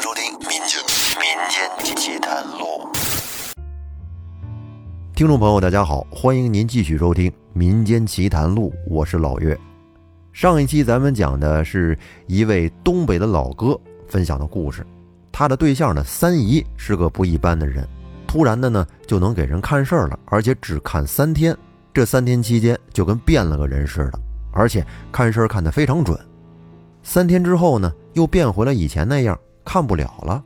迎收听《民间民间奇谈录》。听众朋友，大家好，欢迎您继续收听《民间奇谈录》，我是老岳。上一期咱们讲的是一位东北的老哥分享的故事，他的对象呢三姨是个不一般的人，突然的呢就能给人看事儿了，而且只看三天，这三天期间就跟变了个人似的，而且看事儿看得非常准。三天之后呢，又变回了以前那样，看不了了。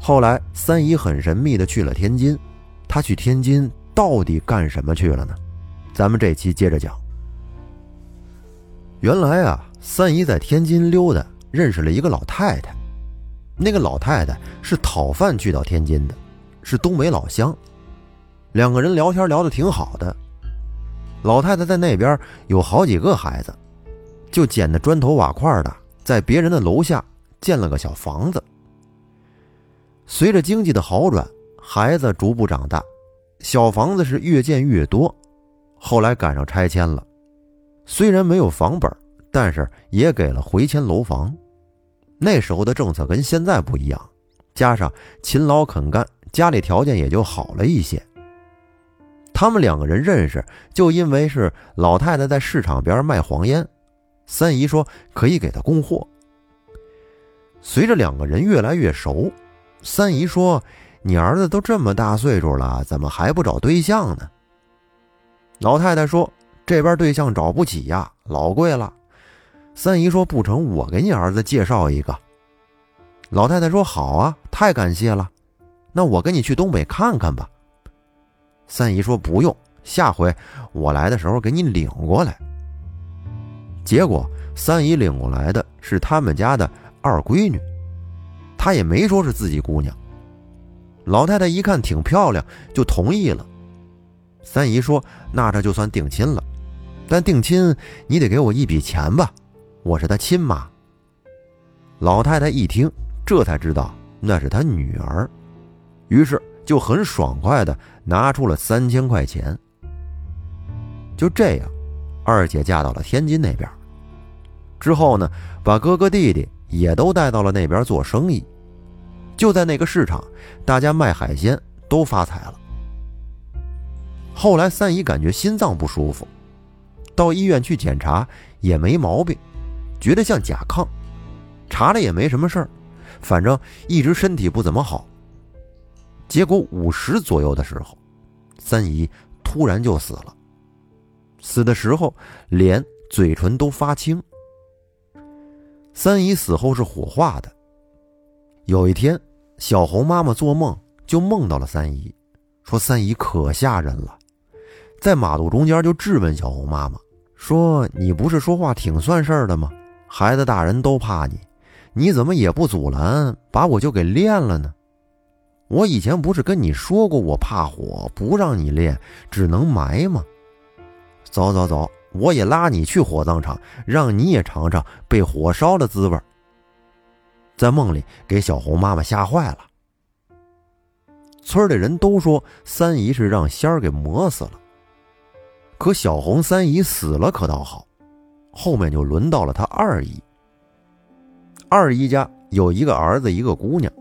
后来三姨很神秘的去了天津，她去天津到底干什么去了呢？咱们这期接着讲。原来啊，三姨在天津溜达，认识了一个老太太。那个老太太是讨饭去到天津的，是东北老乡。两个人聊天聊得挺好的。老太太在那边有好几个孩子。就捡的砖头瓦块的，在别人的楼下建了个小房子。随着经济的好转，孩子逐步长大，小房子是越建越多。后来赶上拆迁了，虽然没有房本，但是也给了回迁楼房。那时候的政策跟现在不一样，加上勤劳肯干，家里条件也就好了一些。他们两个人认识，就因为是老太太在市场边卖黄烟。三姨说可以给她供货。随着两个人越来越熟，三姨说：“你儿子都这么大岁数了，怎么还不找对象呢？”老太太说：“这边对象找不起呀，老贵了。”三姨说：“不成，我给你儿子介绍一个。”老太太说：“好啊，太感谢了，那我跟你去东北看看吧。”三姨说：“不用，下回我来的时候给你领过来。”结果三姨领过来的是他们家的二闺女，她也没说是自己姑娘。老太太一看挺漂亮，就同意了。三姨说：“那这就算定亲了，但定亲你得给我一笔钱吧，我是她亲妈。”老太太一听，这才知道那是她女儿，于是就很爽快的拿出了三千块钱。就这样。二姐嫁到了天津那边，之后呢，把哥哥弟弟也都带到了那边做生意。就在那个市场，大家卖海鲜都发财了。后来三姨感觉心脏不舒服，到医院去检查也没毛病，觉得像甲亢，查了也没什么事儿，反正一直身体不怎么好。结果五十左右的时候，三姨突然就死了。死的时候，脸、嘴唇都发青。三姨死后是火化的。有一天，小红妈妈做梦就梦到了三姨，说三姨可吓人了，在马路中间就质问小红妈妈，说你不是说话挺算事儿的吗？孩子大人都怕你，你怎么也不阻拦，把我就给练了呢？我以前不是跟你说过我怕火，不让你练，只能埋吗？走走走，我也拉你去火葬场，让你也尝尝被火烧的滋味。在梦里给小红妈妈吓坏了。村里人都说三姨是让仙儿给磨死了，可小红三姨死了可倒好，后面就轮到了她二姨。二姨家有一个儿子，一个姑娘。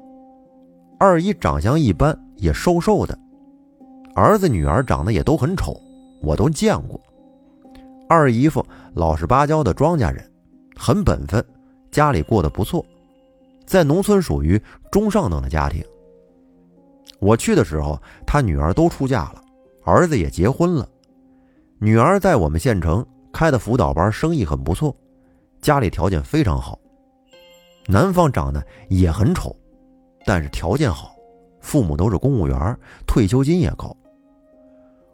二姨长相一般，也瘦瘦的，儿子女儿长得也都很丑，我都见过。二姨夫老实巴交的庄稼人，很本分，家里过得不错，在农村属于中上等的家庭。我去的时候，他女儿都出嫁了，儿子也结婚了，女儿在我们县城开的辅导班，生意很不错，家里条件非常好。男方长得也很丑，但是条件好，父母都是公务员，退休金也高。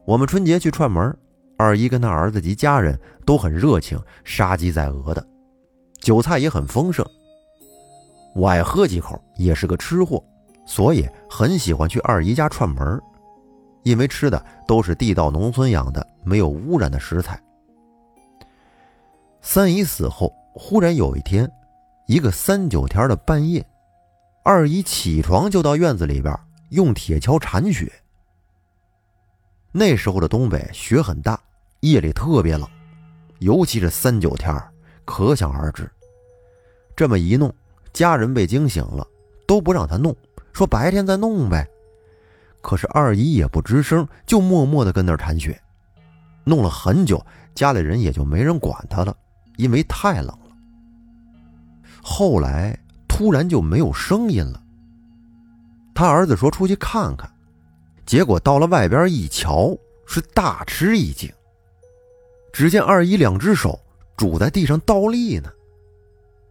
我们春节去串门。二姨跟他儿子及家人都很热情，杀鸡宰鹅的，酒菜也很丰盛。我爱喝几口，也是个吃货，所以很喜欢去二姨家串门，因为吃的都是地道农村养的、没有污染的食材。三姨死后，忽然有一天，一个三九天的半夜，二姨起床就到院子里边用铁锹铲雪。那时候的东北雪很大。夜里特别冷，尤其是三九天儿可想而知。这么一弄，家人被惊醒了，都不让他弄，说白天再弄呗。可是二姨也不吱声，就默默的跟那儿铲雪，弄了很久，家里人也就没人管他了，因为太冷了。后来突然就没有声音了。他儿子说出去看看，结果到了外边一瞧，是大吃一惊。只见二姨两只手拄在地上倒立呢。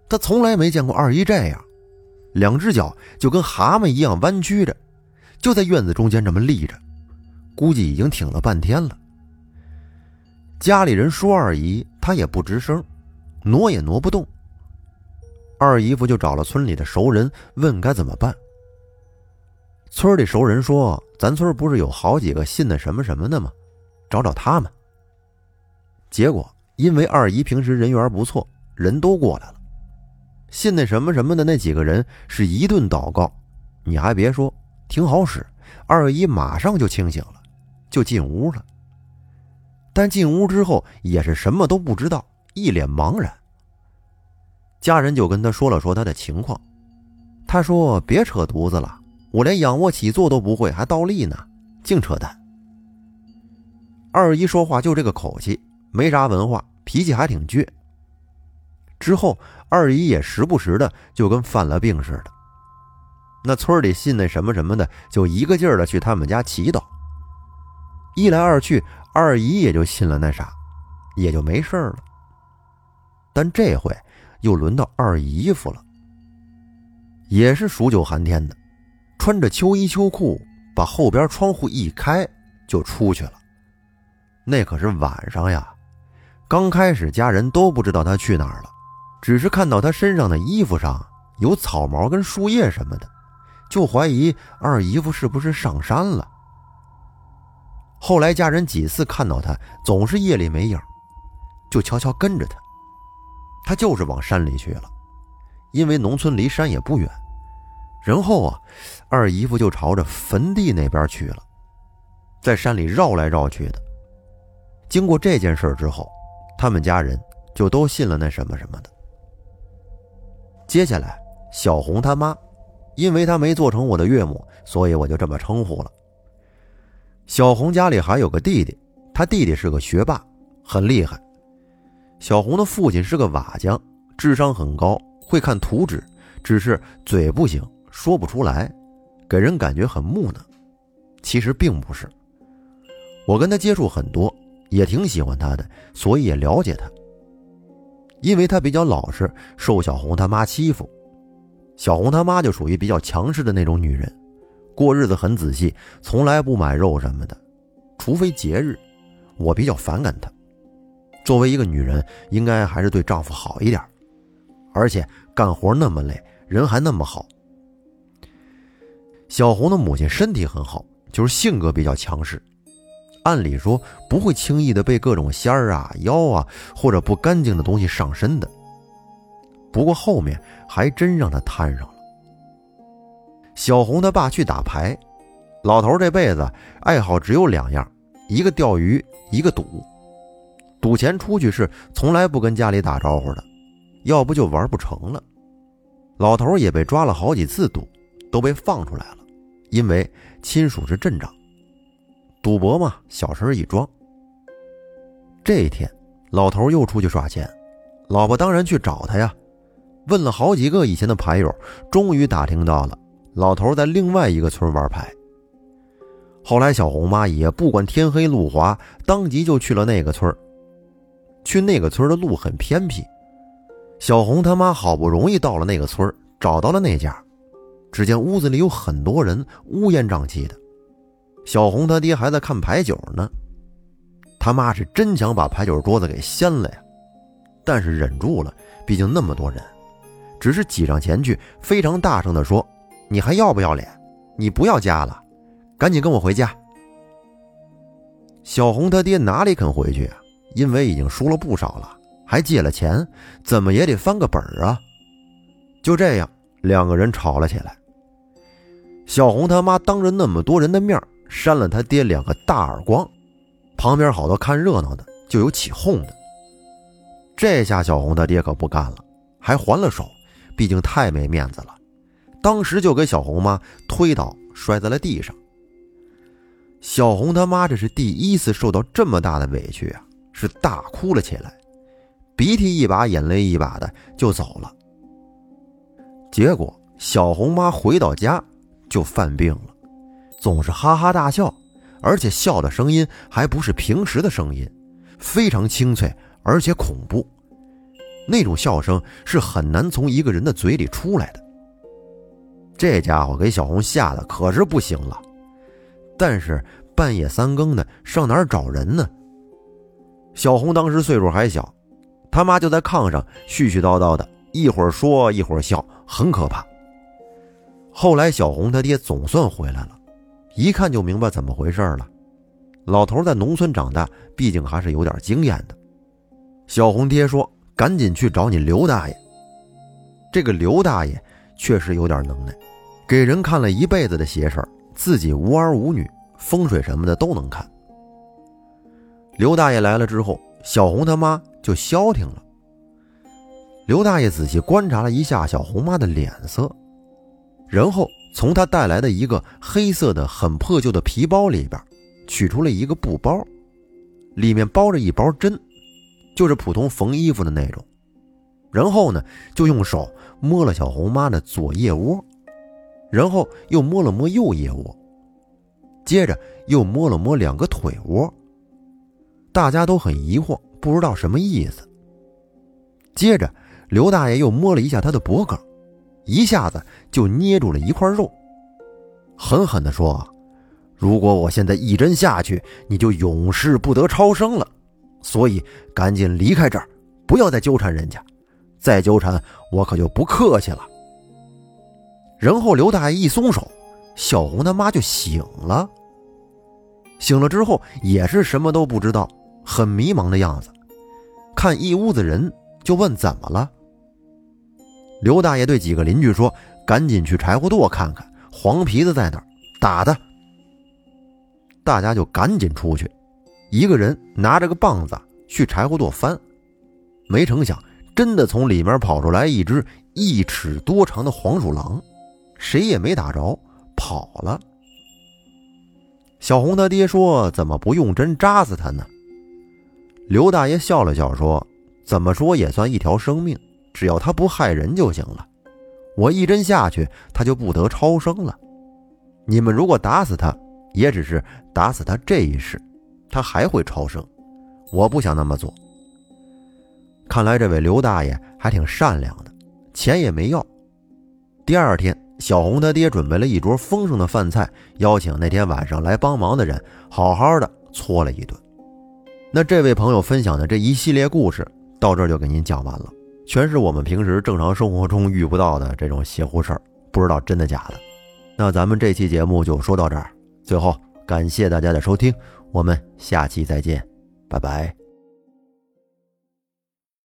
他从来没见过二姨这样，两只脚就跟蛤蟆一样弯曲着，就在院子中间这么立着，估计已经挺了半天了。家里人说二姨，她也不吱声，挪也挪不动。二姨夫就找了村里的熟人，问该怎么办。村里熟人说：“咱村不是有好几个信的什么什么的吗？找找他们。”结果因为二姨平时人缘不错，人都过来了。信那什么什么的那几个人是一顿祷告，你还别说，挺好使。二姨马上就清醒了，就进屋了。但进屋之后也是什么都不知道，一脸茫然。家人就跟他说了说他的情况，他说：“别扯犊子了。”我连仰卧起坐都不会，还倒立呢，净扯淡。二姨说话就这个口气，没啥文化，脾气还挺倔。之后，二姨也时不时的就跟犯了病似的。那村里信那什么什么的，就一个劲儿的去他们家祈祷。一来二去，二姨也就信了那啥，也就没事了。但这回又轮到二姨夫了，也是数九寒天的。穿着秋衣秋裤，把后边窗户一开就出去了。那可是晚上呀。刚开始家人都不知道他去哪儿了，只是看到他身上的衣服上有草毛跟树叶什么的，就怀疑二姨夫是不是上山了。后来家人几次看到他总是夜里没影，就悄悄跟着他。他就是往山里去了，因为农村离山也不远。然后啊，二姨夫就朝着坟地那边去了，在山里绕来绕去的。经过这件事之后，他们家人就都信了那什么什么的。接下来，小红他妈，因为她没做成我的岳母，所以我就这么称呼了。小红家里还有个弟弟，他弟弟是个学霸，很厉害。小红的父亲是个瓦匠，智商很高，会看图纸，只是嘴不行。说不出来，给人感觉很木讷。其实并不是。我跟他接触很多，也挺喜欢他的，所以也了解他。因为他比较老实，受小红他妈欺负。小红他妈就属于比较强势的那种女人，过日子很仔细，从来不买肉什么的，除非节日。我比较反感她。作为一个女人，应该还是对丈夫好一点，而且干活那么累，人还那么好。小红的母亲身体很好，就是性格比较强势，按理说不会轻易的被各种仙儿啊、妖啊或者不干净的东西上身的。不过后面还真让他摊上了。小红他爸去打牌，老头这辈子爱好只有两样，一个钓鱼，一个赌。赌钱出去是从来不跟家里打招呼的，要不就玩不成了。老头也被抓了好几次赌，都被放出来了。因为亲属是镇长，赌博嘛，小事一桩。这一天，老头又出去耍钱，老婆当然去找他呀。问了好几个以前的牌友，终于打听到了老头在另外一个村玩牌。后来，小红妈也不管天黑路滑，当即就去了那个村去那个村的路很偏僻，小红他妈好不容易到了那个村找到了那家。只见屋子里有很多人，乌烟瘴气的。小红他爹还在看牌九呢，他妈是真想把牌九桌子给掀了呀，但是忍住了，毕竟那么多人，只是挤上前去，非常大声的说：“你还要不要脸？你不要家了，赶紧跟我回家。”小红他爹哪里肯回去啊？因为已经输了不少了，还借了钱，怎么也得翻个本儿啊。就这样，两个人吵了起来。小红他妈当着那么多人的面扇了他爹两个大耳光，旁边好多看热闹的就有起哄的。这下小红他爹可不干了，还还了手，毕竟太没面子了。当时就给小红妈推倒，摔在了地上。小红他妈这是第一次受到这么大的委屈啊，是大哭了起来，鼻涕一把眼泪一把的就走了。结果小红妈回到家就犯病了，总是哈哈大笑，而且笑的声音还不是平时的声音，非常清脆而且恐怖，那种笑声是很难从一个人的嘴里出来的。这家伙给小红吓得可是不行了。但是半夜三更的，上哪儿找人呢？小红当时岁数还小，他妈就在炕上絮絮叨叨的，一会儿说一会儿笑，很可怕。后来小红他爹总算回来了，一看就明白怎么回事了。老头在农村长大，毕竟还是有点经验的。小红爹说：“赶紧去找你刘大爷。”这个刘大爷确实有点能耐，给人看了一辈子的邪事儿。自己无儿无女，风水什么的都能看。刘大爷来了之后，小红他妈就消停了。刘大爷仔细观察了一下小红妈的脸色，然后从他带来的一个黑色的很破旧的皮包里边，取出了一个布包，里面包着一包针，就是普通缝衣服的那种。然后呢，就用手摸了小红妈的左腋窝。然后又摸了摸右腋窝，接着又摸了摸两个腿窝。大家都很疑惑，不知道什么意思。接着，刘大爷又摸了一下他的脖梗，一下子就捏住了一块肉，狠狠地说：“如果我现在一针下去，你就永世不得超生了。所以赶紧离开这儿，不要再纠缠人家，再纠缠我可就不客气了。”然后刘大爷一松手，小红他妈就醒了。醒了之后也是什么都不知道，很迷茫的样子。看一屋子人，就问怎么了。刘大爷对几个邻居说：“赶紧去柴火垛看看，黄皮子在哪儿，打他。”大家就赶紧出去，一个人拿着个棒子去柴火垛翻，没成想真的从里面跑出来一只一尺多长的黄鼠狼。谁也没打着，跑了。小红他爹说：“怎么不用针扎死他呢？”刘大爷笑了笑说：“怎么说也算一条生命，只要他不害人就行了。我一针下去，他就不得超生了。你们如果打死他，也只是打死他这一世，他还会超生。我不想那么做。看来这位刘大爷还挺善良的，钱也没要。第二天。”小红他爹准备了一桌丰盛的饭菜，邀请那天晚上来帮忙的人好好的搓了一顿。那这位朋友分享的这一系列故事到这就给您讲完了，全是我们平时正常生活中遇不到的这种邪乎事儿，不知道真的假的。那咱们这期节目就说到这儿，最后感谢大家的收听，我们下期再见，拜拜。